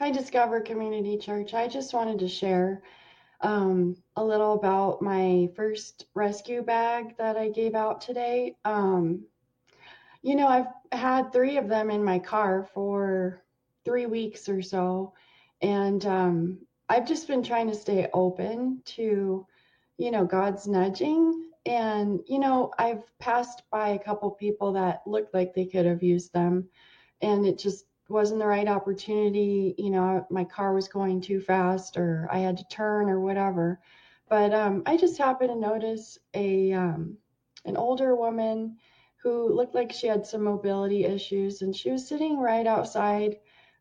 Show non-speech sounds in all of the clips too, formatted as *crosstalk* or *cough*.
Hi, Discover Community Church. I just wanted to share um, a little about my first rescue bag that I gave out today. Um, you know, I've had three of them in my car for three weeks or so, and um, I've just been trying to stay open to, you know, God's nudging. And, you know, I've passed by a couple people that looked like they could have used them, and it just wasn't the right opportunity. You know, my car was going too fast, or I had to turn, or whatever. But um, I just happened to notice a um, an older woman who looked like she had some mobility issues, and she was sitting right outside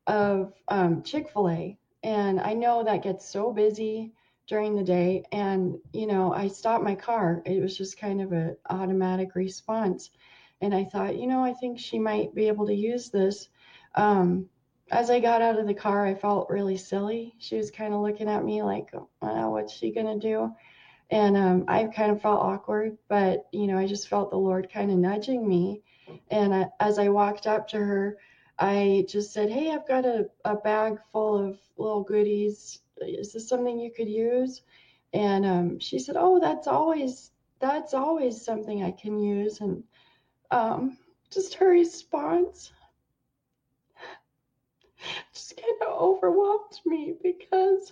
of um, Chick Fil A. And I know that gets so busy during the day, and you know, I stopped my car. It was just kind of an automatic response, and I thought, you know, I think she might be able to use this um, as I got out of the car, I felt really silly. She was kind of looking at me like, oh, what's she going to do? And um, I kind of felt awkward, but, you know, I just felt the Lord kind of nudging me. And I, as I walked up to her, I just said, hey, I've got a, a bag full of little goodies. Is this something you could use? And um, she said, oh, that's always, that's always something I can use. And um, just her response just kind of overwhelmed me because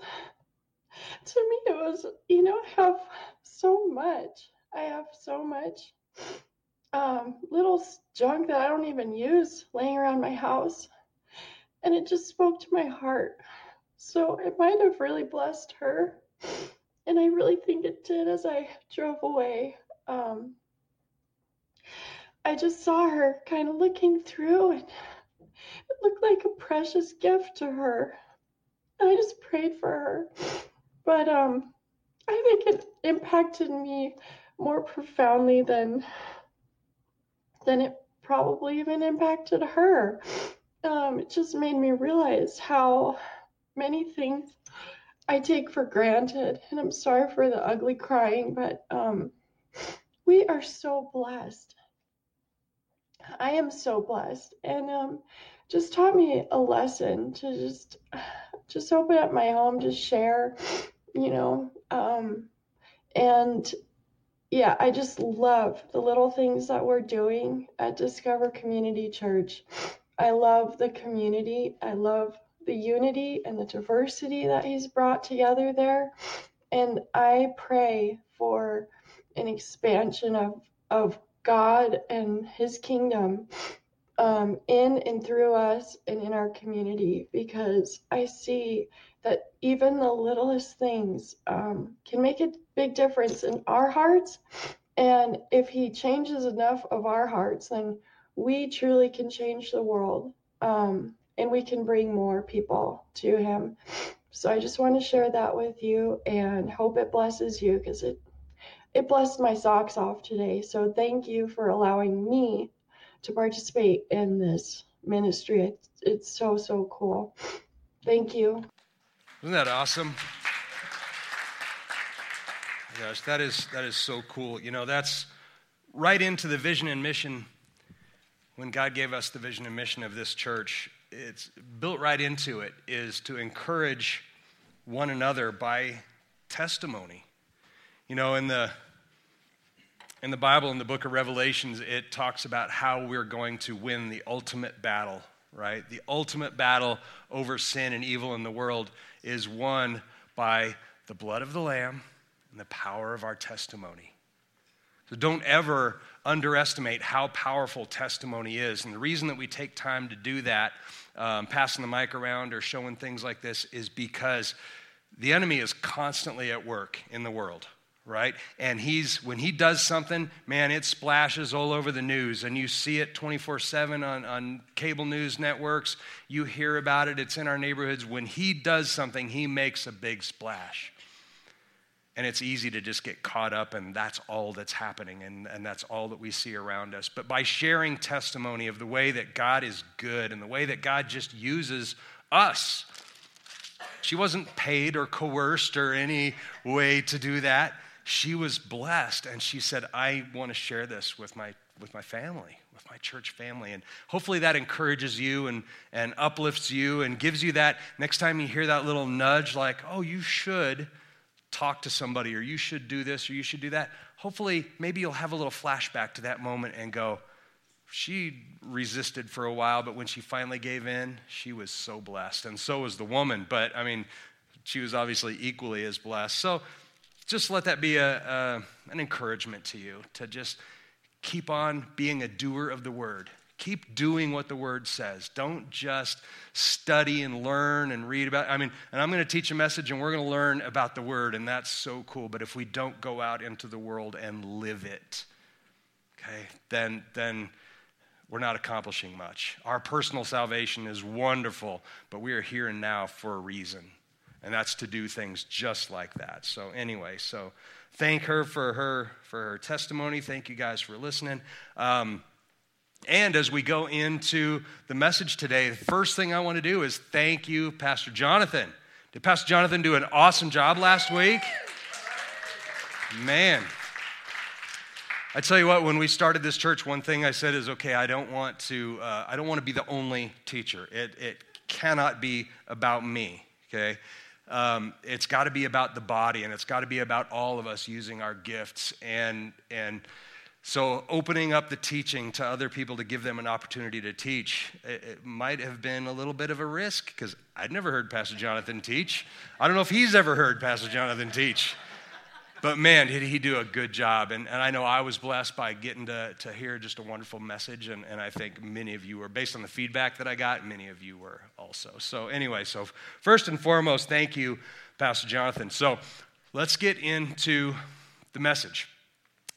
to me it was, you know, I have so much. I have so much um, little junk that I don't even use laying around my house. And it just spoke to my heart. So it might have really blessed her. And I really think it did as I drove away. Um, I just saw her kind of looking through and it looked like a precious gift to her. I just prayed for her. But um I think it impacted me more profoundly than than it probably even impacted her. Um, it just made me realize how many things I take for granted. And I'm sorry for the ugly crying, but um, we are so blessed. I am so blessed. And um, just taught me a lesson to just just open up my home to share, you know. Um, and yeah, I just love the little things that we're doing at Discover Community Church. I love the community. I love the unity and the diversity that he's brought together there. And I pray for an expansion of of God and his kingdom um, in and through us and in our community because I see that even the littlest things um, can make a big difference in our hearts. And if He changes enough of our hearts, then we truly can change the world um, and we can bring more people to Him. So I just want to share that with you and hope it blesses you because it it blessed my socks off today. So thank you for allowing me to participate in this ministry. It's, it's so, so cool. Thank you. Isn't that awesome? Gosh, that is, that is so cool. You know, that's right into the vision and mission. When God gave us the vision and mission of this church, it's built right into it is to encourage one another by testimony. You know, in the in the Bible, in the book of Revelations, it talks about how we're going to win the ultimate battle, right? The ultimate battle over sin and evil in the world is won by the blood of the Lamb and the power of our testimony. So don't ever underestimate how powerful testimony is. And the reason that we take time to do that, um, passing the mic around or showing things like this, is because the enemy is constantly at work in the world right? And he's when he does something, man, it splashes all over the news, and you see it 24/7 on on cable news networks. You hear about it. It's in our neighborhoods. When he does something, he makes a big splash. And it's easy to just get caught up, and that's all that's happening, and, and that's all that we see around us. But by sharing testimony of the way that God is good and the way that God just uses us, she wasn't paid or coerced or any way to do that she was blessed and she said, I want to share this with my with my family, with my church family. And hopefully that encourages you and, and uplifts you and gives you that next time you hear that little nudge, like, oh, you should talk to somebody or you should do this or you should do that. Hopefully, maybe you'll have a little flashback to that moment and go, she resisted for a while, but when she finally gave in, she was so blessed. And so was the woman. But I mean, she was obviously equally as blessed. So just let that be a, a, an encouragement to you to just keep on being a doer of the word. Keep doing what the word says. Don't just study and learn and read about. I mean, and I'm going to teach a message and we're going to learn about the word, and that's so cool. But if we don't go out into the world and live it, okay, then then we're not accomplishing much. Our personal salvation is wonderful, but we are here and now for a reason. And that's to do things just like that. So anyway, so thank her for her for her testimony. Thank you guys for listening. Um, and as we go into the message today, the first thing I want to do is thank you, Pastor Jonathan. Did Pastor Jonathan do an awesome job last week? Man. I tell you what, when we started this church, one thing I said is, okay, I don't want to, uh, I don't want to be the only teacher. It, it cannot be about me, okay? Um, it's got to be about the body, and it's got to be about all of us using our gifts. And, and so, opening up the teaching to other people to give them an opportunity to teach, it, it might have been a little bit of a risk because I'd never heard Pastor Jonathan teach. I don't know if he's ever heard Pastor Jonathan teach. But man, did he do a good job. And, and I know I was blessed by getting to, to hear just a wonderful message. And, and I think many of you were, based on the feedback that I got, many of you were also. So, anyway, so first and foremost, thank you, Pastor Jonathan. So, let's get into the message.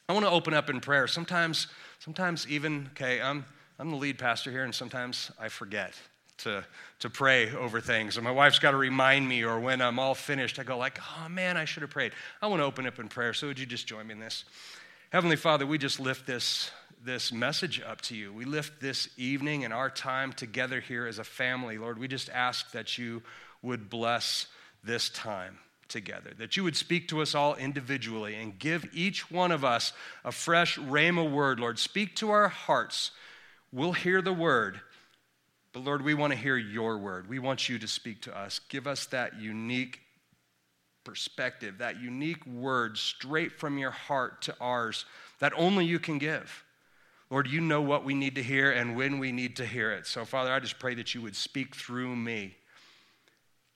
I want to open up in prayer. Sometimes, sometimes even, okay, I'm, I'm the lead pastor here, and sometimes I forget to, to pray over things. And my wife's got to remind me, or when I'm all finished, I go like, oh man, I should have prayed. I want to open up in prayer. So would you just join me in this? Heavenly Father, we just lift this, this message up to you. We lift this evening and our time together here as a family. Lord, we just ask that you would bless this time together, that you would speak to us all individually and give each one of us a fresh rhema word, Lord. Speak to our hearts. We'll hear the word, but Lord, we want to hear your word. We want you to speak to us. Give us that unique perspective, that unique word straight from your heart to ours that only you can give. Lord, you know what we need to hear and when we need to hear it. So, Father, I just pray that you would speak through me.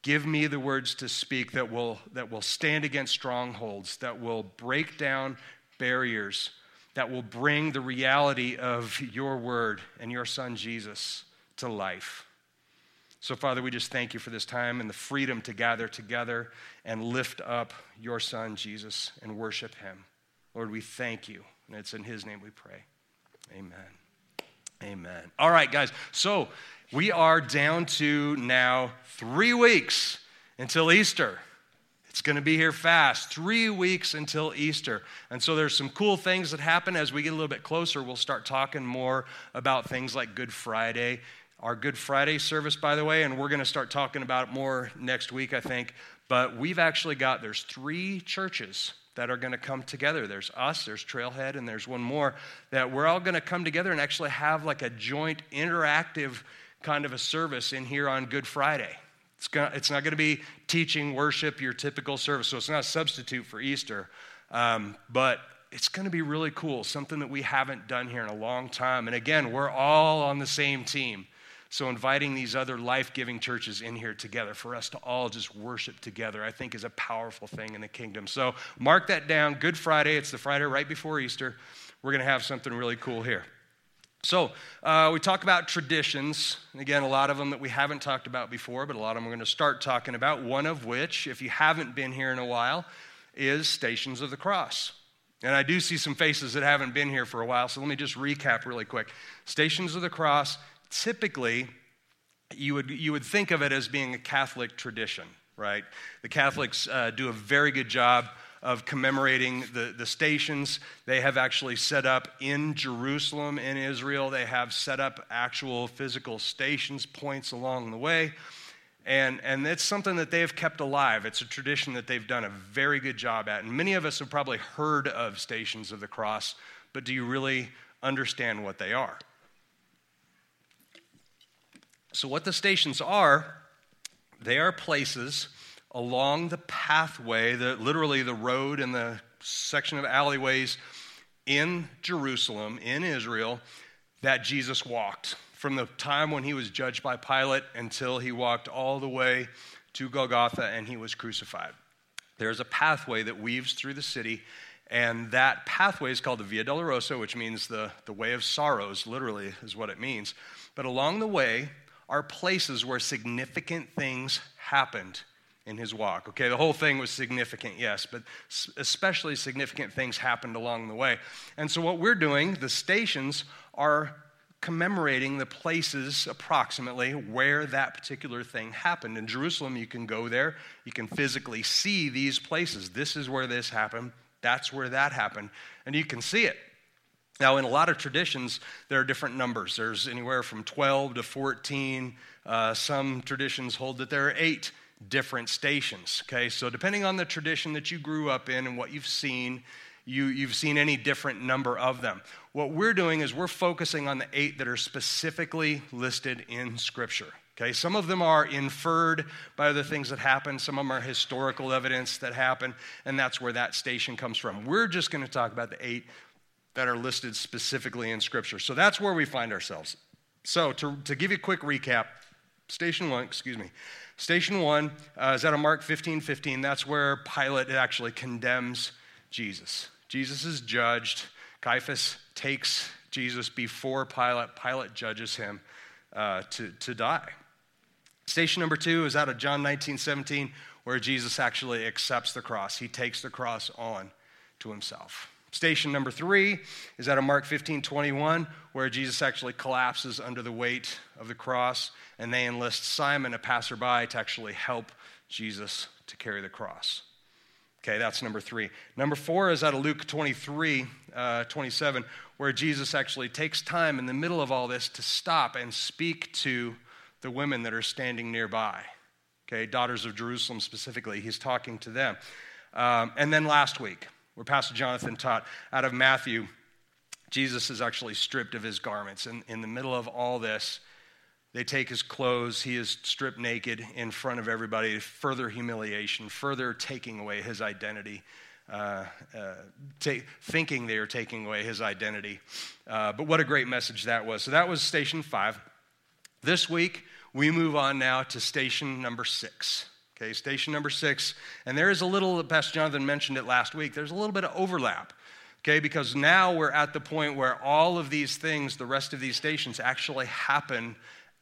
Give me the words to speak that will, that will stand against strongholds, that will break down barriers, that will bring the reality of your word and your son Jesus to life. So, Father, we just thank you for this time and the freedom to gather together and lift up your son Jesus and worship him. Lord, we thank you. And it's in his name we pray. Amen. Amen. All right, guys. So, we are down to now three weeks until Easter. It's going to be here fast. Three weeks until Easter. And so there's some cool things that happen as we get a little bit closer. We'll start talking more about things like Good Friday. Our Good Friday service, by the way, and we're going to start talking about it more next week, I think. But we've actually got, there's three churches that are going to come together. There's us, there's Trailhead, and there's one more that we're all going to come together and actually have like a joint interactive kind of a service in here on Good Friday. It's, gonna, it's not going to be teaching, worship, your typical service, so it's not a substitute for Easter. Um, but it's going to be really cool, something that we haven't done here in a long time. And again, we're all on the same team. So, inviting these other life giving churches in here together for us to all just worship together, I think is a powerful thing in the kingdom. So, mark that down. Good Friday. It's the Friday right before Easter. We're going to have something really cool here. So, uh, we talk about traditions. Again, a lot of them that we haven't talked about before, but a lot of them we're going to start talking about. One of which, if you haven't been here in a while, is Stations of the Cross. And I do see some faces that haven't been here for a while, so let me just recap really quick. Stations of the Cross, typically, you would, you would think of it as being a Catholic tradition, right? The Catholics uh, do a very good job of commemorating the, the stations. They have actually set up in Jerusalem, in Israel, they have set up actual physical stations, points along the way. And, and it's something that they've kept alive. It's a tradition that they've done a very good job at. And many of us have probably heard of Stations of the Cross, but do you really understand what they are. So, what the stations are, they are places along the pathway, the, literally the road and the section of alleyways in Jerusalem, in Israel, that Jesus walked from the time when he was judged by Pilate until he walked all the way to Golgotha and he was crucified. There's a pathway that weaves through the city, and that pathway is called the Via Dolorosa, which means the, the way of sorrows, literally, is what it means. But along the way are places where significant things happened in his walk. Okay, the whole thing was significant, yes, but especially significant things happened along the way. And so, what we're doing, the stations are commemorating the places approximately where that particular thing happened. In Jerusalem, you can go there, you can physically see these places. This is where this happened, that's where that happened, and you can see it. Now, in a lot of traditions, there are different numbers. There's anywhere from 12 to 14. Uh, some traditions hold that there are eight different stations. Okay, so depending on the tradition that you grew up in and what you've seen, you, you've seen any different number of them. What we're doing is we're focusing on the eight that are specifically listed in Scripture. Okay, some of them are inferred by the things that happen, some of them are historical evidence that happen, and that's where that station comes from. We're just going to talk about the eight that are listed specifically in Scripture. So that's where we find ourselves. So, to, to give you a quick recap, station one, excuse me, Station one uh, is out of Mark 15 15. That's where Pilate actually condemns Jesus. Jesus is judged. Caiaphas takes Jesus before Pilate. Pilate judges him uh, to, to die. Station number two is out of John 19 17, where Jesus actually accepts the cross. He takes the cross on to himself. Station number three is out of Mark 15 21, where Jesus actually collapses under the weight of the cross, and they enlist Simon, a passerby, to actually help Jesus to carry the cross. Okay, that's number three. Number four is out of Luke 23 uh, 27, where Jesus actually takes time in the middle of all this to stop and speak to the women that are standing nearby. Okay, daughters of Jerusalem specifically. He's talking to them. Um, and then last week, where Pastor Jonathan taught out of Matthew, Jesus is actually stripped of his garments. And in the middle of all this, they take his clothes. He is stripped naked in front of everybody. Further humiliation, further taking away his identity, uh, uh, thinking they are taking away his identity. Uh, but what a great message that was. So that was station five. This week, we move on now to station number six. Okay, station number six. And there is a little, Pastor Jonathan mentioned it last week, there's a little bit of overlap. Okay, because now we're at the point where all of these things, the rest of these stations, actually happen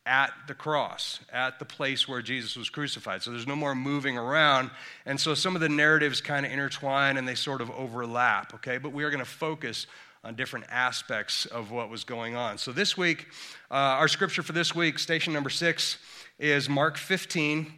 at the cross, at the place where Jesus was crucified. So there's no more moving around. And so some of the narratives kind of intertwine and they sort of overlap, okay? But we are going to focus on different aspects of what was going on. So this week, uh, our scripture for this week, station number six, is Mark 15,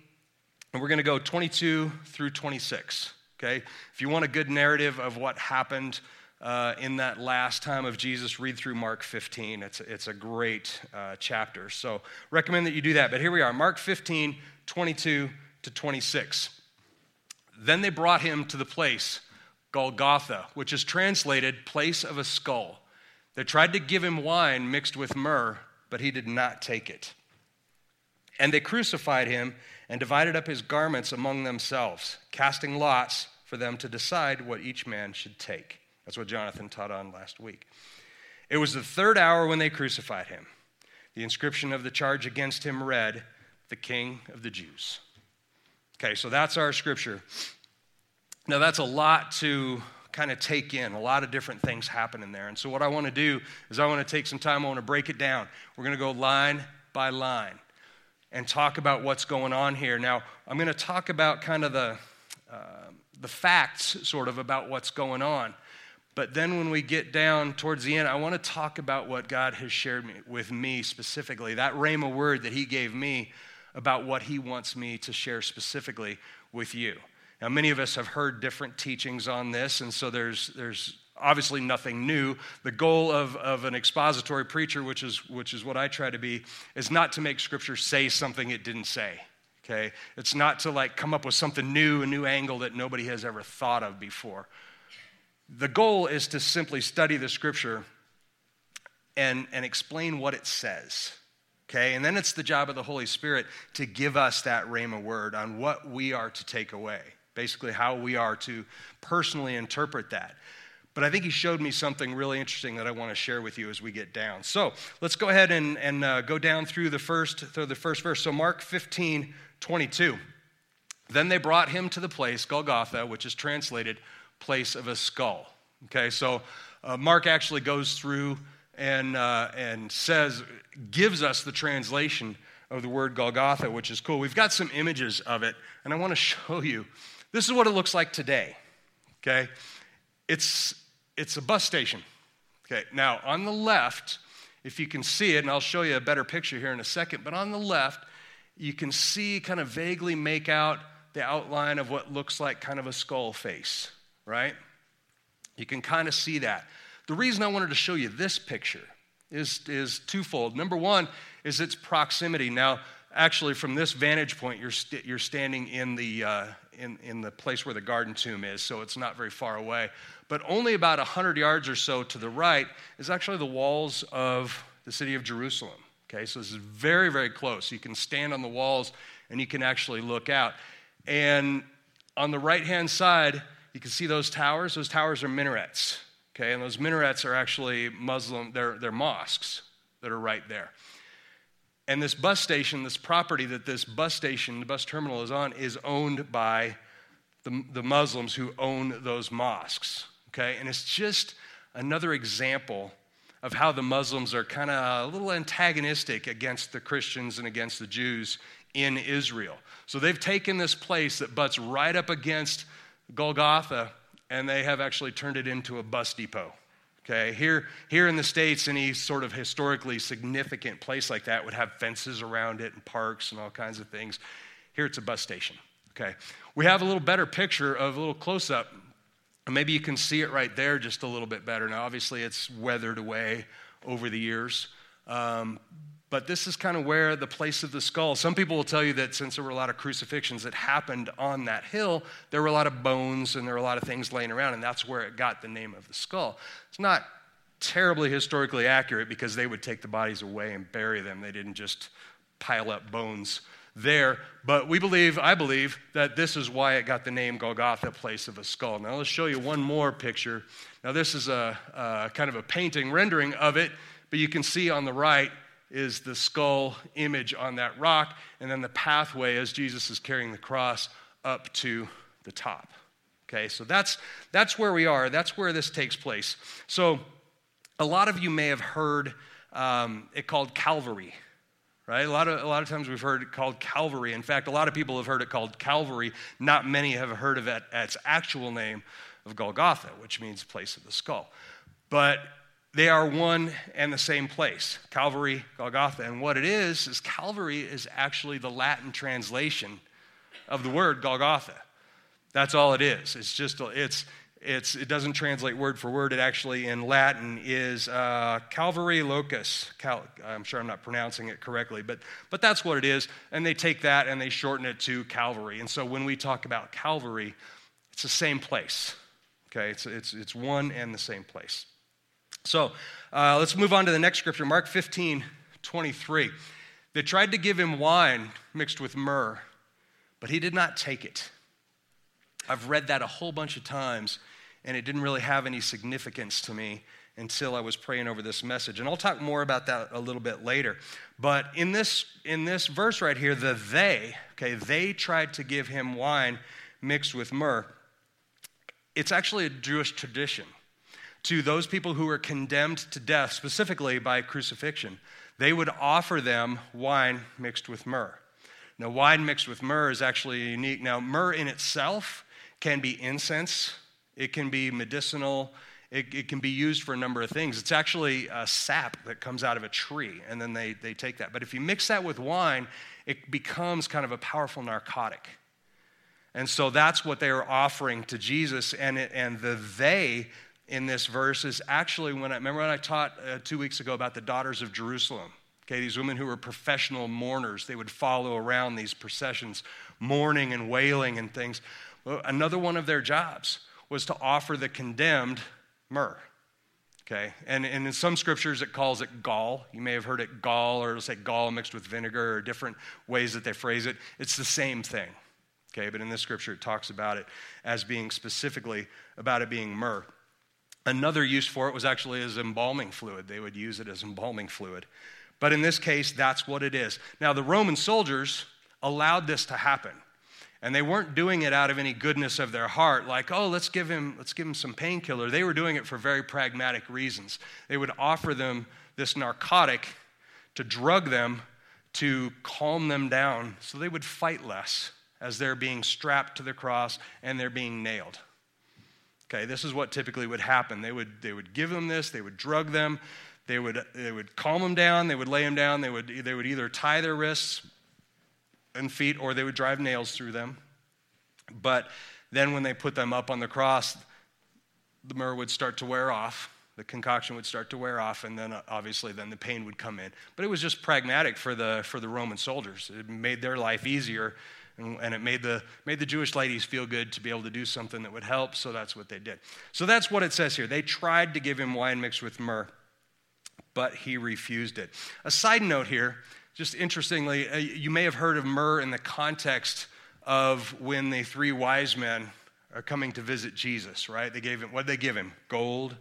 and we're going to go 22 through 26. Okay? If you want a good narrative of what happened uh, in that last time of Jesus, read through Mark 15. It's, it's a great uh, chapter. So, recommend that you do that. But here we are Mark 15, 22 to 26. Then they brought him to the place, Golgotha, which is translated place of a skull. They tried to give him wine mixed with myrrh, but he did not take it. And they crucified him and divided up his garments among themselves, casting lots for them to decide what each man should take. That's what Jonathan taught on last week. It was the third hour when they crucified him. The inscription of the charge against him read, The King of the Jews. Okay, so that's our scripture. Now, that's a lot to kind of take in. A lot of different things happen in there. And so, what I want to do is, I want to take some time, I want to break it down. We're going to go line by line and talk about what's going on here. Now, I'm going to talk about kind of the, uh, the facts, sort of, about what's going on. But then when we get down towards the end, I want to talk about what God has shared me, with me specifically, that rhema word that He gave me about what He wants me to share specifically with you. Now, many of us have heard different teachings on this, and so there's, there's obviously nothing new. The goal of, of an expository preacher, which is, which is what I try to be, is not to make Scripture say something it didn't say. Okay? It's not to like come up with something new, a new angle that nobody has ever thought of before. The goal is to simply study the Scripture and, and explain what it says. Okay, and then it's the job of the Holy Spirit to give us that Rhema word on what we are to take away, basically, how we are to personally interpret that. But I think he showed me something really interesting that I want to share with you as we get down. So let's go ahead and, and uh, go down through the first through the first verse. So Mark 15, 22. Then they brought him to the place, Golgotha, which is translated place of a skull. Okay, so uh, Mark actually goes through and, uh, and says, gives us the translation of the word Golgotha, which is cool. We've got some images of it, and I want to *laughs* show you. This is what it looks like today. Okay? It's, it's a bus station. Okay, now on the left, if you can see it, and I'll show you a better picture here in a second, but on the left, you can see kind of vaguely make out the outline of what looks like kind of a skull face, right? You can kind of see that. The reason I wanted to show you this picture is, is twofold. Number one is its proximity. Now, actually, from this vantage point, you're, you st- you're standing in the, uh, in, in the place where the garden tomb is, so it's not very far away. But only about 100 yards or so to the right is actually the walls of the city of Jerusalem. Okay, so this is very, very close. You can stand on the walls and you can actually look out. And on the right hand side, you can see those towers. Those towers are minarets. Okay, and those minarets are actually Muslim, they're, they're mosques that are right there. And this bus station, this property that this bus station, the bus terminal is on, is owned by the, the Muslims who own those mosques. Okay, and it's just another example of how the Muslims are kind of a little antagonistic against the Christians and against the Jews in Israel. So they've taken this place that butts right up against Golgotha and they have actually turned it into a bus depot. Okay, here, here in the States, any sort of historically significant place like that would have fences around it and parks and all kinds of things. Here it's a bus station. Okay, we have a little better picture of a little close up. Maybe you can see it right there just a little bit better. Now, obviously, it's weathered away over the years, um, but this is kind of where the place of the skull. Some people will tell you that since there were a lot of crucifixions that happened on that hill, there were a lot of bones and there were a lot of things laying around, and that's where it got the name of the skull. It's not terribly historically accurate because they would take the bodies away and bury them. They didn't just pile up bones there. But we believe, I believe, that this is why it got the name Golgotha, place of a skull. Now, let's show you one more picture. Now, this is a, a kind of a painting rendering of it, but you can see on the right is the skull image on that rock, and then the pathway as Jesus is carrying the cross up to the top. Okay, so that's, that's where we are. That's where this takes place. So, a lot of you may have heard um, it called Calvary, right? A lot, of, a lot of times we've heard it called Calvary. In fact, a lot of people have heard it called Calvary. Not many have heard of it its actual name of Golgotha, which means place of the skull. But they are one and the same place Calvary, Golgotha. And what it is, is Calvary is actually the Latin translation of the word Golgotha. That's all it is. It's just, it's, it's, it doesn't translate word for word. It actually, in Latin, is uh, Calvary locus. Cal, I'm sure I'm not pronouncing it correctly, but, but that's what it is. And they take that and they shorten it to Calvary. And so when we talk about Calvary, it's the same place. Okay, it's, it's, it's one and the same place. So uh, let's move on to the next scripture, Mark 15, 23. They tried to give him wine mixed with myrrh, but he did not take it. I've read that a whole bunch of times, and it didn't really have any significance to me until I was praying over this message. And I'll talk more about that a little bit later. But in this, in this verse right here, the they, okay, they tried to give him wine mixed with myrrh. It's actually a Jewish tradition to those people who were condemned to death, specifically by crucifixion, they would offer them wine mixed with myrrh. Now, wine mixed with myrrh is actually unique. Now, myrrh in itself can be incense, it can be medicinal, it, it, can be used for a number of things. It's actually a sap that comes out of a tree, and then they, they take that. But if you mix that with wine, it becomes kind of a powerful narcotic. And so that's what they were offering to Jesus, and, it, and the they in this verse is actually when I remember when I taught uh, two weeks ago about the daughters of Jerusalem. Okay, these women who were professional mourners, they would follow around these processions, mourning and wailing and things. Well, another one of their jobs was to offer the condemned myrrh. Okay, and, and in some scriptures it calls it gall. You may have heard it gall, or it'll say gall mixed with vinegar, or different ways that they phrase it. It's the same thing. Okay, but in this scripture it talks about it as being specifically about it being myrrh. Another use for it was actually as embalming fluid. They would use it as embalming fluid. But in this case, that's what it is. Now, the Roman soldiers allowed this to happen. And they weren't doing it out of any goodness of their heart, like, oh, let's give him, let's give him some painkiller. They were doing it for very pragmatic reasons. They would offer them this narcotic to drug them, to calm them down, so they would fight less as they're being strapped to the cross and they're being nailed. Okay, this is what typically would happen. They would, they would give them this, they would drug them, they would, they would calm them down, they would lay them down, they would, they would either tie their wrists and feet or they would drive nails through them. But then when they put them up on the cross, the myrrh would start to wear off. The concoction would start to wear off, and then uh, obviously then the pain would come in. But it was just pragmatic for the, for the Roman soldiers. It made their life easier and, and, it made the, made the Jewish ladies feel good to be able to do something that would help, so that's what they did. So that's what it says here. They tried to give him wine mixed with myrrh, but he refused it. A side note here, just interestingly, uh, you may have heard of myrrh in the context of when the three wise men are coming to visit Jesus, right? They gave him, what did they give him? Gold,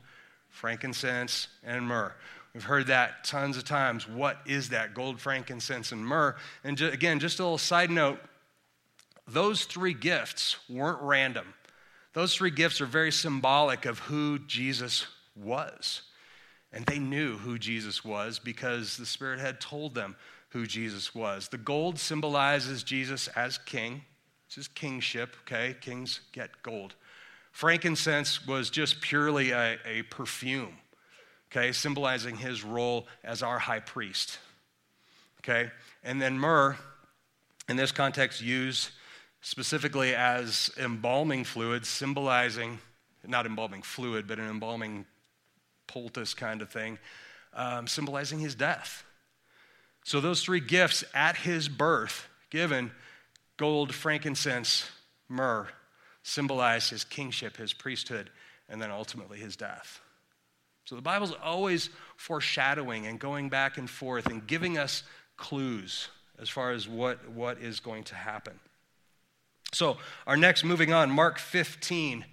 frankincense, and myrrh. We've heard that tons of times. What is that? Gold, frankincense, and myrrh. And again, just a little side note those three gifts weren't random. Those three gifts are very symbolic of who Jesus was. And they knew who Jesus was because the Spirit had told them who Jesus was. The gold symbolizes Jesus as king, it's his kingship, okay? Kings get gold. Frankincense was just purely a, a perfume, okay, symbolizing his role as our high priest, okay? And then myrrh, in this context, used specifically as embalming fluid, symbolizing, not embalming fluid, but an embalming poultice kind of thing, um, symbolizing his death. So, those three gifts at his birth, given gold, frankincense, myrrh, symbolize his kingship, his priesthood, and then ultimately his death. So, the Bible's always foreshadowing and going back and forth and giving us clues as far as what, what is going to happen. So, our next, moving on, Mark 15,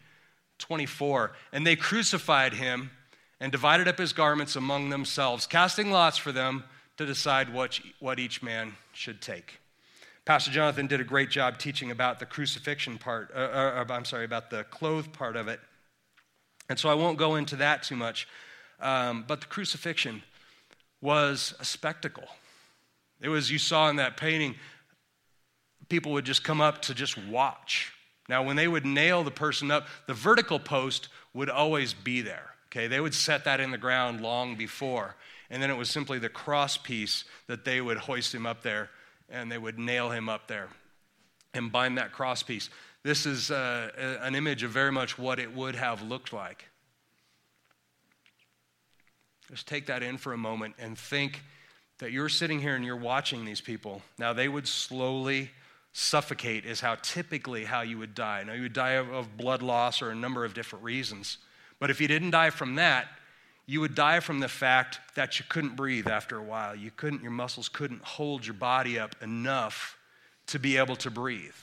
24. And they crucified him and divided up his garments among themselves, casting lots for them to decide what, what each man should take. Pastor Jonathan did a great job teaching about the crucifixion part, uh, uh, uh I'm sorry, about the clothed part of it. And so I won't go into that too much. Um, but the crucifixion was a spectacle. It was, you saw in that painting, people would just come up to just watch. Now, when they would nail the person up, the vertical post would always be there. Okay, they would set that in the ground long before. And then it was simply the cross piece that they would hoist him up there and they would nail him up there and bind that cross piece. This is uh, an image of very much what it would have looked like. Just take that in for a moment and think that you're sitting here and you're watching these people. Now, they would slowly suffocate is how typically how you would die. Now you would die of, blood loss or a number of different reasons. But if you didn't die from that, you would die from the fact that you couldn't breathe after a while. You couldn't, your muscles couldn't hold your body up enough to be able to breathe.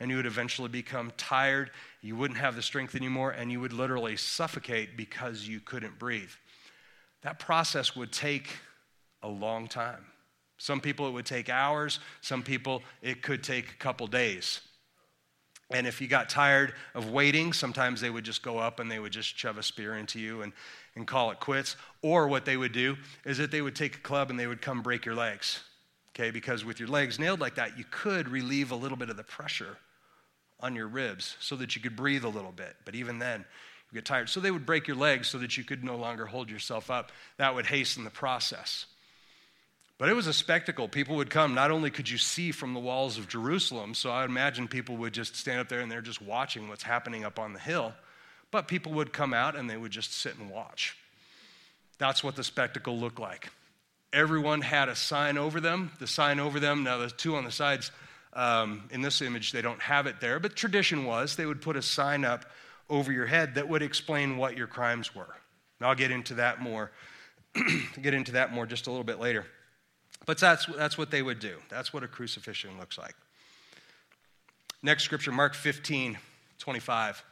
And you would eventually become tired, you wouldn't have the strength anymore, and you would literally suffocate because you couldn't breathe. That process would take a long time. Some people it would take hours, some people it could take a couple days. And if you got tired of waiting, sometimes they would just go up and they would just shove a spear into you and, and call it quits. Or what they would do is that they would take a club and they would come break your legs. Okay, because with your legs nailed like that, you could relieve a little bit of the pressure on your ribs so that you could breathe a little bit. But even then, you get tired. So they would break your legs so that you could no longer hold yourself up. That would hasten the process. But it was a spectacle. People would come. Not only could you see from the walls of Jerusalem, so I imagine people would just stand up there and they're just watching what's happening up on the hill, but people would come out and they would just sit and watch. That's what the spectacle looked like. Everyone had a sign over them. The sign over them, now the two on the sides, um, in this image, they don't have it there, but tradition was they would put a sign up over your head that would explain what your crimes were. And I'll get into that more, *clears throat* get into that more just a little bit later. But that's, that's what they would do. That's what a crucifixion looks like. Next scripture, Mark 15, 25.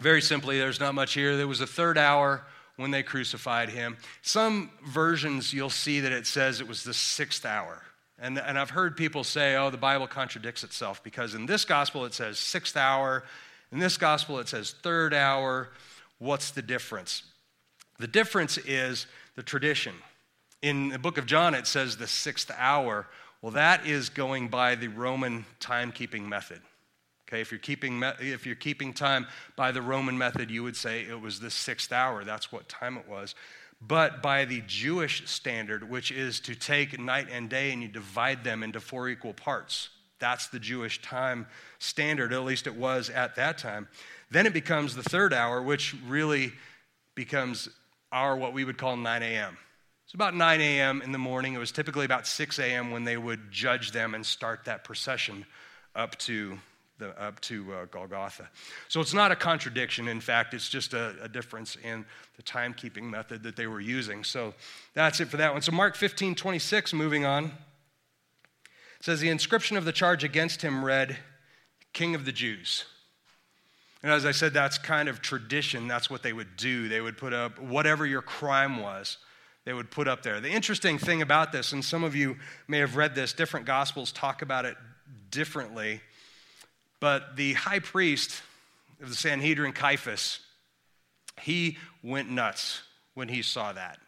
Very simply, there's not much here. There was a third hour when they crucified him. Some versions you'll see that it says it was the sixth hour. And, and I've heard people say, oh, the Bible contradicts itself because in this gospel it says sixth hour, in this gospel it says third hour. What's the difference? The difference is the tradition. In the book of John it says the sixth hour. Well, that is going by the Roman timekeeping method. Okay, if you're keeping if you're keeping time by the Roman method, you would say it was the sixth hour. That's what time it was. But by the Jewish standard, which is to take night and day and you divide them into four equal parts. That's the Jewish time standard, at least it was at that time. Then it becomes the third hour, which really becomes our what we would call 9 a.m. It's about 9 a.m. in the morning. It was typically about 6 a.m. when they would judge them and start that procession up to the, up to uh, Golgotha. So it's not a contradiction. In fact, it's just a, a difference in the timekeeping method that they were using. So that's it for that one. So Mark 15, 26, moving on, says the inscription of the charge against him read, King of the Jews. And as I said, that's kind of tradition. That's what they would do. They would put up whatever your crime was, they would put up there. The interesting thing about this, and some of you may have read this, different gospels talk about it differently but the high priest of the Sanhedrin, Caiaphas, he went nuts when he saw that.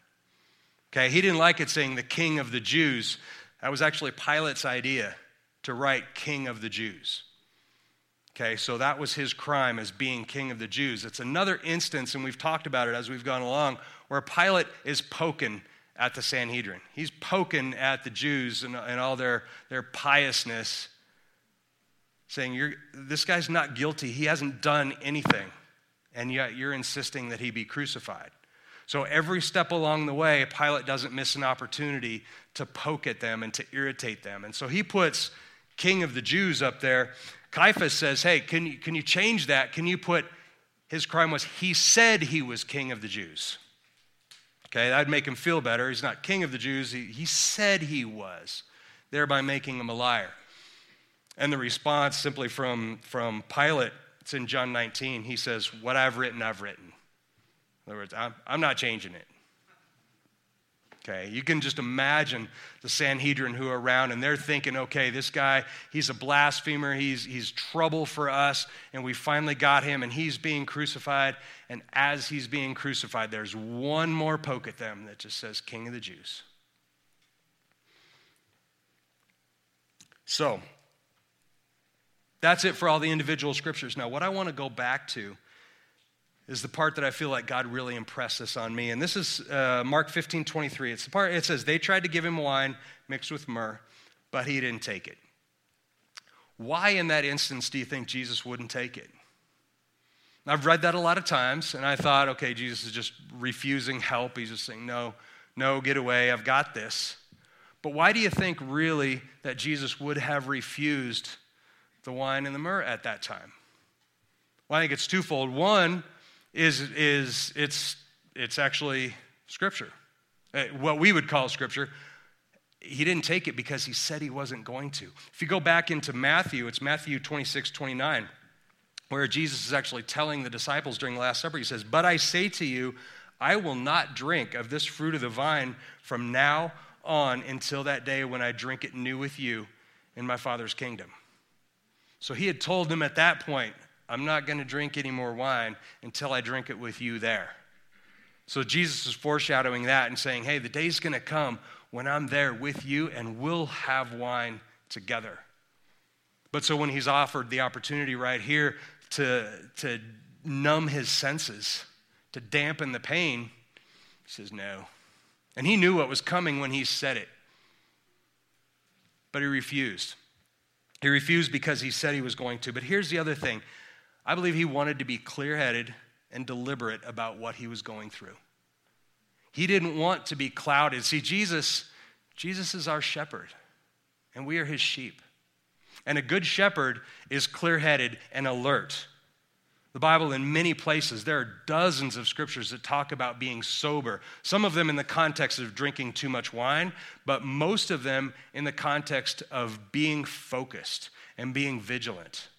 Okay, he didn't like it saying the king of the Jews. That was actually Pilate's idea to write king of the Jews. Okay, so that was his crime as being king of the Jews. It's another instance, and we've talked about it as we've gone along, where Pilate is poking at the Sanhedrin. He's poking at the Jews and, and all their, their piousness saying, This guy's not guilty. He hasn't done anything. And yet you're insisting that he be crucified. So every step along the way, Pilate doesn't miss an opportunity to poke at them and to irritate them. And so he puts King of the Jews up there. Caiaphas says, Hey, can you, can you change that? Can you put his crime was he said he was King of the Jews? Okay, that'd make him feel better. He's not King of the Jews, he, he said he was, thereby making him a liar. And the response simply from, from Pilate, it's in John 19, he says, What I've written, I've written. In other words, I'm, I'm not changing it. Okay, you can just imagine the Sanhedrin who are around and they're thinking, okay, this guy, he's a blasphemer, he's, he's trouble for us, and we finally got him and he's being crucified. And as he's being crucified, there's one more poke at them that just says, King of the Jews. So, that's it for all the individual scriptures. Now, what I want to go back to is the part that I feel like God really impressed this on me. And this is uh, Mark 15 23. It's the part, it says, They tried to give him wine mixed with myrrh, but he didn't take it. Why, in that instance, do you think Jesus wouldn't take it? I've read that a lot of times, and I thought, okay, Jesus is just refusing help. He's just saying, no, no, get away, I've got this. But why do you think really that Jesus would have refused the wine and the myrrh at that time? Well, I think it's twofold. One is, is it's, it's actually scripture, uh, what we would call scripture. He didn't take it because he said he wasn't going to. If you go back into Matthew, it's Matthew 26, 29, where Jesus is actually telling the disciples during the Last Supper, he says, But I say to you, I will not drink of this fruit of the vine from now on until that day when I drink it new with you in my Father's kingdom. So he had told them at that point, I'm not going to drink any more wine until I drink it with you there. So Jesus is foreshadowing that and saying, hey, the day's going to come when I'm there with you and we'll have wine together. But so when he's offered the opportunity right here to, to numb his senses, to dampen the pain, he says no. And he knew what was coming when he said it, but he refused. He refused because he said he was going to. But here's the other thing I believe he wanted to be clear headed and deliberate about what he was going through. He didn't want to be clouded. See, Jesus, Jesus is our shepherd, and we are his sheep. And a good shepherd is clear headed and alert. The Bible, in many places, there are dozens of scriptures that talk about being sober. Some of them in the context of drinking too much wine, but most of them in the context of being focused and being vigilant.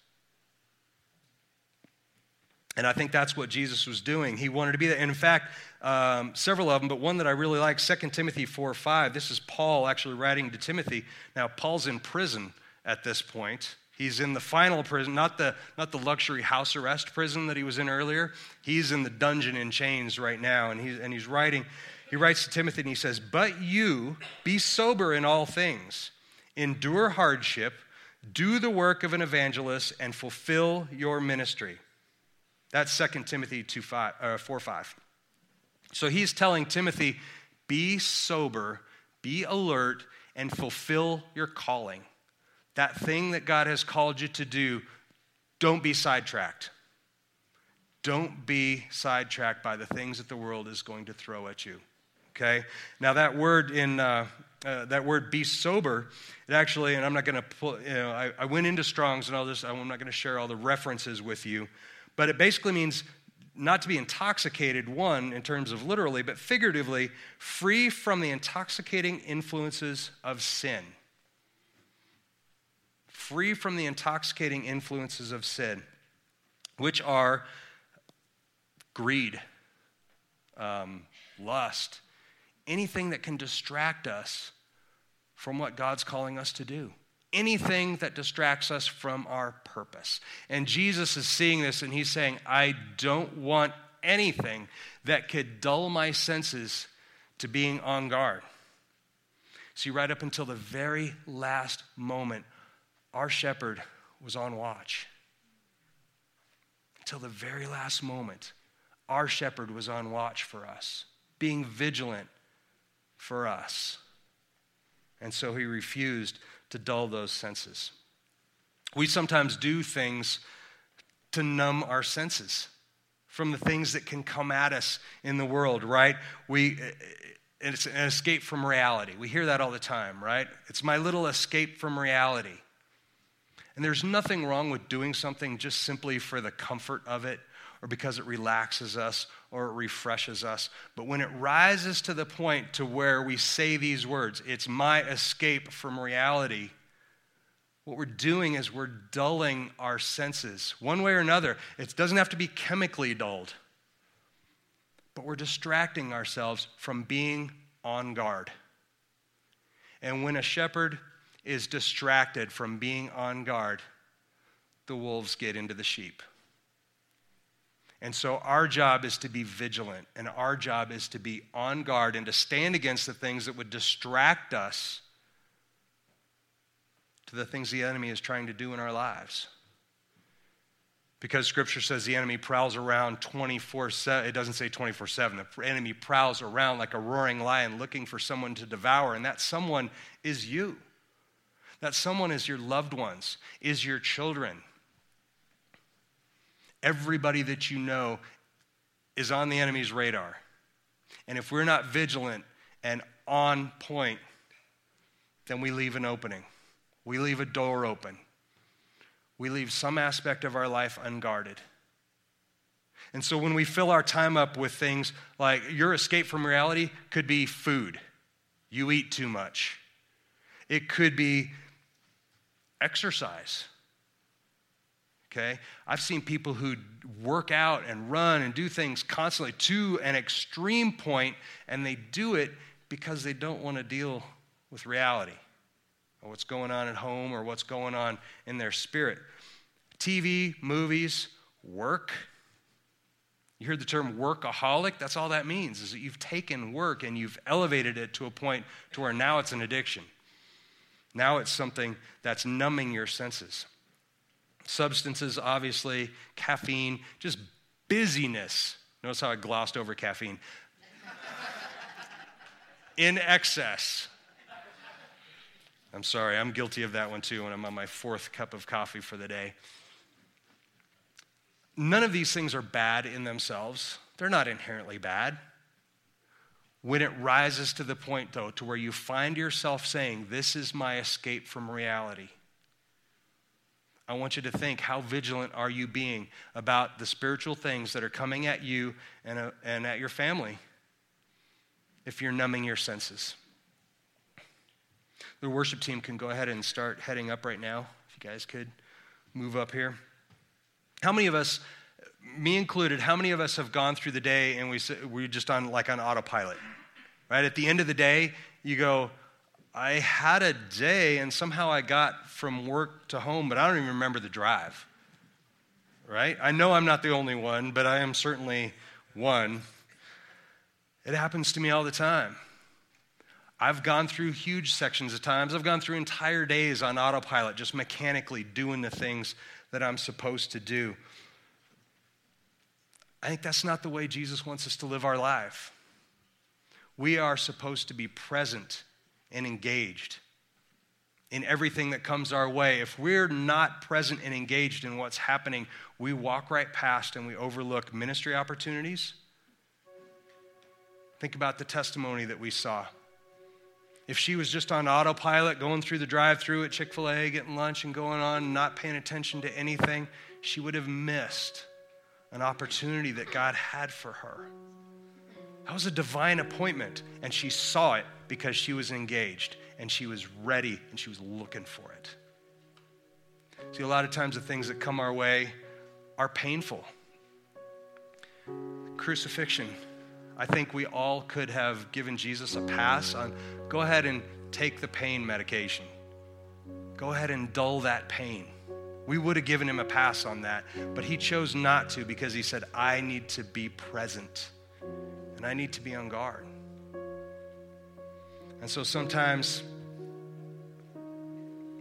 And I think that's what Jesus was doing. He wanted to be there. And in fact, um, several of them, but one that I really like, 2 Timothy 4 5. This is Paul actually writing to Timothy. Now, Paul's in prison at this point. He's in the final prison, not the, not the luxury house arrest prison that he was in earlier. He's in the dungeon in chains right now, and he's, and he's writing. He writes to Timothy and he says, But you be sober in all things, endure hardship, do the work of an evangelist, and fulfill your ministry. That's 2 Timothy 2, 5, uh, 4 5. So he's telling Timothy, be sober, be alert, and fulfill your calling. That thing that God has called you to do, don't be sidetracked. Don't be sidetracked by the things that the world is going to throw at you. Okay? Now, that word in. Uh, uh, that word be sober, it actually, and I'm not going to pull, you know, I, I, went into Strong's and all this, I'm not going to share all the references with you, but it basically means not to be intoxicated, one, in terms of literally, but figuratively, free from the intoxicating influences of sin. Free from the intoxicating influences of sin, which are greed, um, lust, anything that can distract us from what God's calling us to do anything that distracts us from our purpose. And Jesus is seeing this and he's saying, I don't want anything that could dull my senses to being on guard. See, right up until the very last moment, our shepherd was on watch. Until the very last moment, our shepherd was on watch for us, being vigilant for us. And so he refused to dull those senses. We sometimes do things to numb our senses from the things that can come at us in the world, right? We it's an escape from reality. We hear that all the time, right? It's my little escape from reality. And there's nothing wrong with doing something just simply for the comfort of it or because it relaxes us or it refreshes us. But when it rises to the point to where we say these words, it's my escape from reality, what we're doing is we're dulling our senses one way or another. It doesn't have to be chemically dulled, but we're distracting ourselves from being on guard. And when a shepherd is distracted from being on guard, the wolves get into the sheep. And so our job is to be vigilant, and our job is to be on guard and to stand against the things that would distract us to the things the enemy is trying to do in our lives. Because scripture says the enemy prowls around 24 7. It doesn't say 24 7. The enemy prowls around like a roaring lion looking for someone to devour, and that someone is you. That someone is your loved ones, is your children, Everybody that you know is on the enemy's radar. And if we're not vigilant and on point, then we leave an opening. We leave a door open. We leave some aspect of our life unguarded. And so when we fill our time up with things like your escape from reality could be food, you eat too much. It could be exercise okay? I've seen people who work out and run and do things constantly to an extreme point, and they do it because they don't want to deal with reality or what's going on at home or what's going on in their spirit. TV, movies, work. You heard the term workaholic? That's all that means, is that you've taken work and you've elevated it to a point to where now it's an addiction. Now it's something that's numbing your senses substances, obviously, caffeine, just busyness. Notice how I glossed over caffeine. *laughs* In excess. I'm sorry, I'm guilty of that one too when I'm on my fourth cup of coffee for the day. None of these things are bad in themselves, they're not inherently bad. When it rises to the point, though, to where you find yourself saying, This is my escape from reality I want you to think how vigilant are you being about the spiritual things that are coming at you and, uh, and at your family if you're numbing your senses. The worship team can go ahead and start heading up right now, if you guys could move up here. How many of us, me included, how many of us have gone through the day and we, we're just on like on autopilot? Right? At the end of the day, you go, I had a day and somehow I got from work to home, but I don't even remember the drive. Right? I know I'm not the only one, but I am certainly one. It happens to me all the time. I've gone through huge sections of times. I've gone through entire days on autopilot, just mechanically doing the things that I'm supposed to do. I think that's not the way Jesus wants us to live our life. We are supposed to be present and engaged in everything that comes our way. If we're not present and engaged in what's happening, we walk right past and we overlook ministry opportunities. Think about the testimony that we saw. If she was just on autopilot, going through the drive through at Chick fil A, getting lunch and going on, not paying attention to anything, she would have missed an opportunity that God had for her. That was a divine appointment, and she saw it because she was engaged and she was ready and she was looking for it. See, a lot of times the things that come our way are painful. Crucifixion. I think we all could have given Jesus a pass on go ahead and take the pain medication. Go ahead and dull that pain. We would have given him a pass on that, but he chose not to because he said, I need to be present and I need to be on guard. And so sometimes,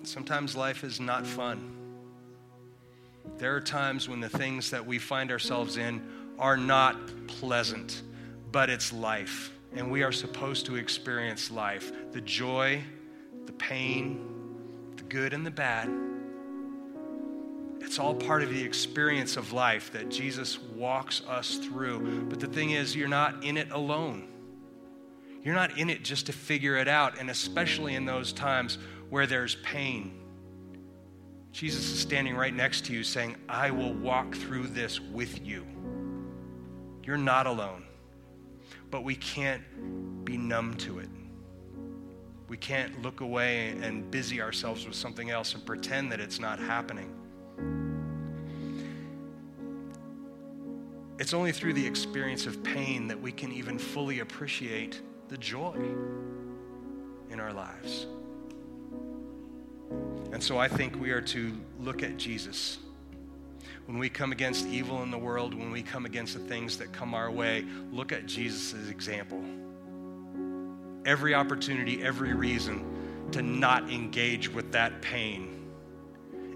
sometimes life is not fun. There are times when the things that we find ourselves in are not pleasant, but it's life. And we are supposed to experience life the joy, the pain, the good, and the bad. It's all part of the experience of life that Jesus walks us through. But the thing is, you're not in it alone. You're not in it just to figure it out, and especially in those times where there's pain. Jesus is standing right next to you saying, I will walk through this with you. You're not alone. But we can't be numb to it. We can't look away and busy ourselves with something else and pretend that it's not happening. It's only through the experience of pain that we can even fully appreciate the joy in our lives. And so I think we are to look at Jesus. When we come against evil in the world, when we come against the things that come our way, look at Jesus' example. Every opportunity, every reason to not engage with that pain.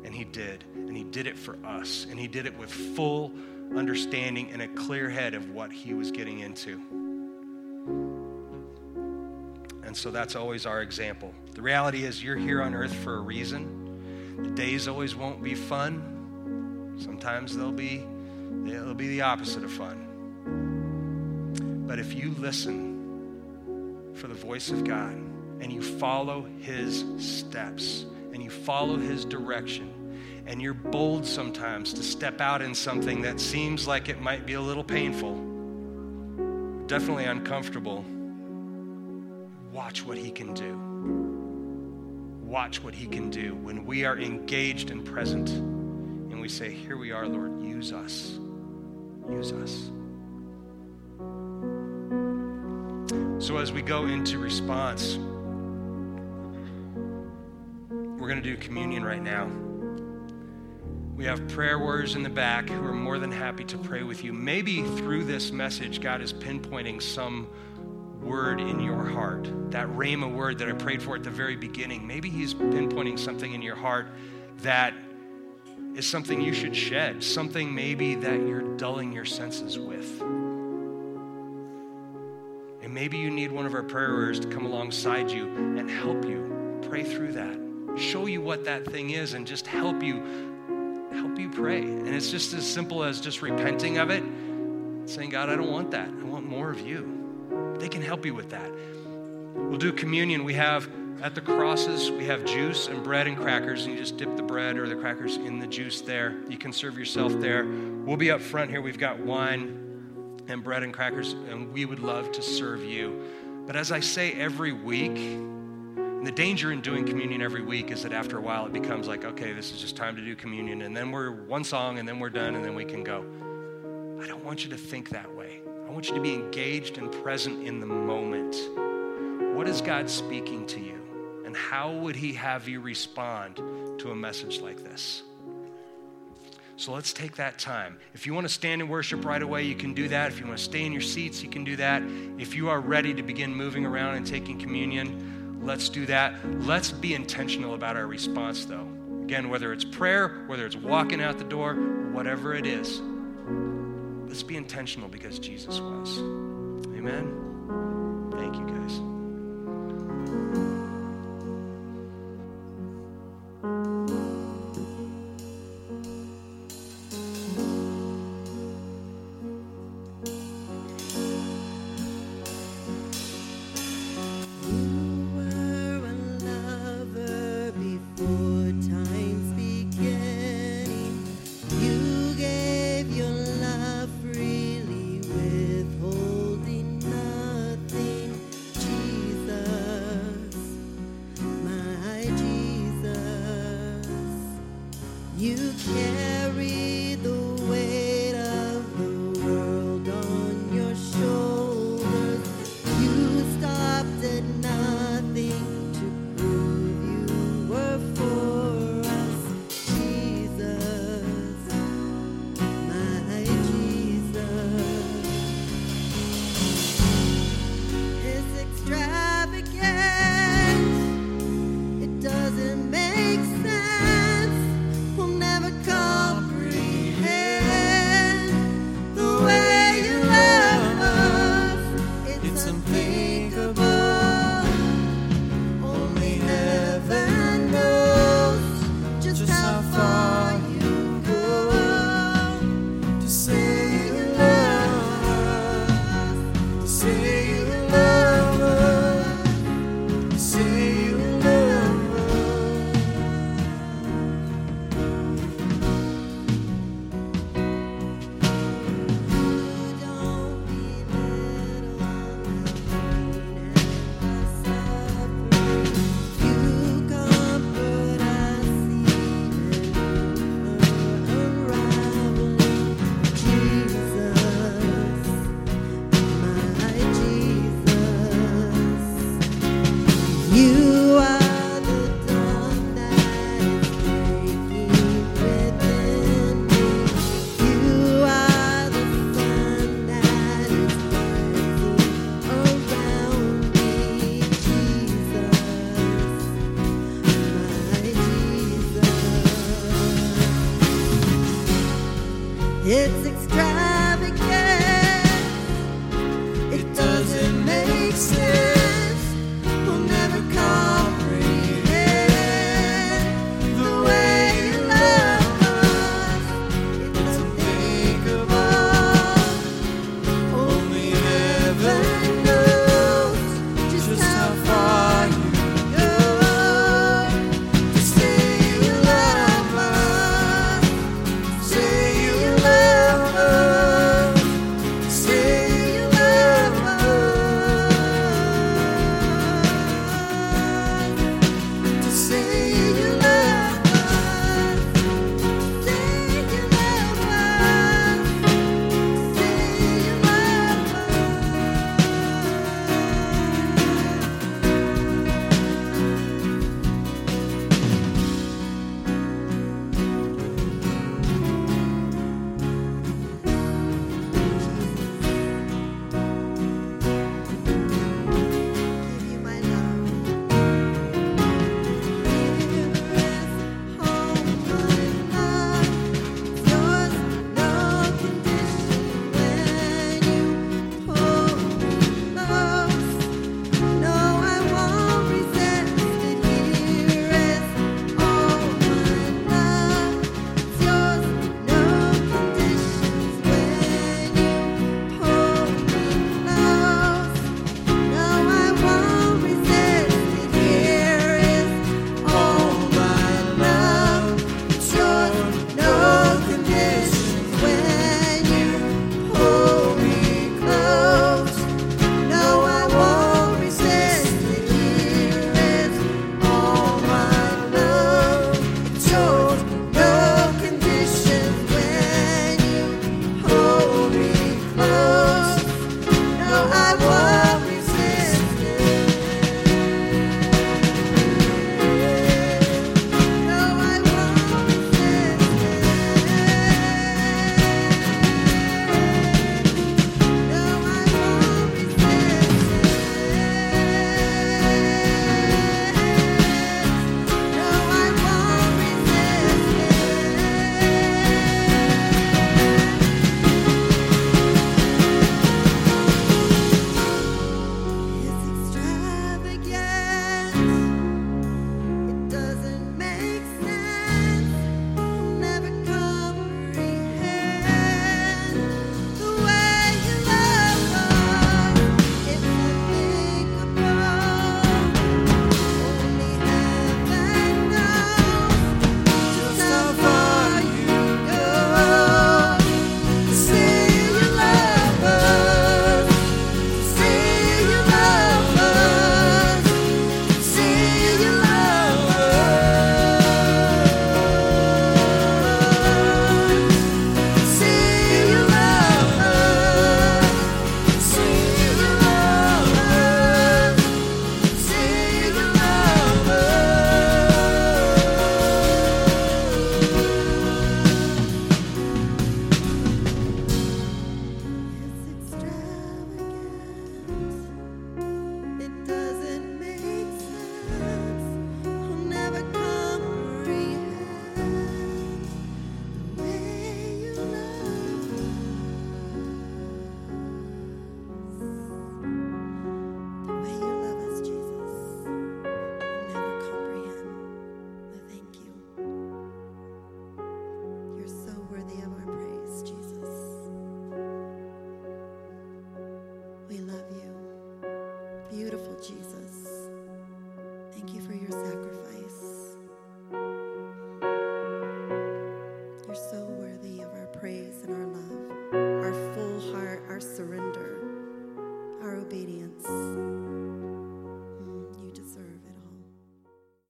And he did. And he did it for us. And he did it with full understanding and a clear head of what he was getting into. And so that's always our example. The reality is, you're here on earth for a reason. The days always won't be fun. Sometimes they'll be, they'll be the opposite of fun. But if you listen for the voice of God and you follow his steps and you follow his direction, and you're bold sometimes to step out in something that seems like it might be a little painful, definitely uncomfortable watch what he can do. Watch what he can do when we are engaged and present and we say, Here we are, Lord, use us. Use us. So as we go into response, we're going to do communion right now. We have prayer warriors in the back who are more than happy to pray with you. Maybe through this message, God is pinpointing some word in your heart, that Rhema word that I prayed for at the very beginning, maybe He's pinpointing something in your heart that is something you should shed, something maybe that you're dulling your senses with. And maybe you need one of our prayer warriors to come alongside you and help you pray through that, show you what that thing is, and just help you help you pray. And it's just as simple as just repenting of it, saying, God, I don't want that. I want more of you. They can help you with that. We'll do communion. We have At the crosses, we have juice and bread and crackers, and you just dip the bread or the crackers in the juice there. You can serve yourself there. We'll be up front here. We've got wine and bread and crackers, and we would love to serve you. But as I say every week, the danger in doing communion every week is that after a while it becomes like, okay, this is just time to do communion, and then we're one song, and then we're done, and then we can go. I don't want you to think that way. I want you to be engaged and present in the moment. What is God speaking to you? And how would He have you respond to a message like this? So let's take that time. If you want to stand and worship right away, you can do that. If you want to stay in your seats, you can do that. If you are ready to begin moving around and taking communion, let's do that. Let's be intentional about our response, though. Again, whether it's prayer, whether it's walking out the door, whatever it is, let's be intentional because Jesus was. Amen. Thank you, guys. Love.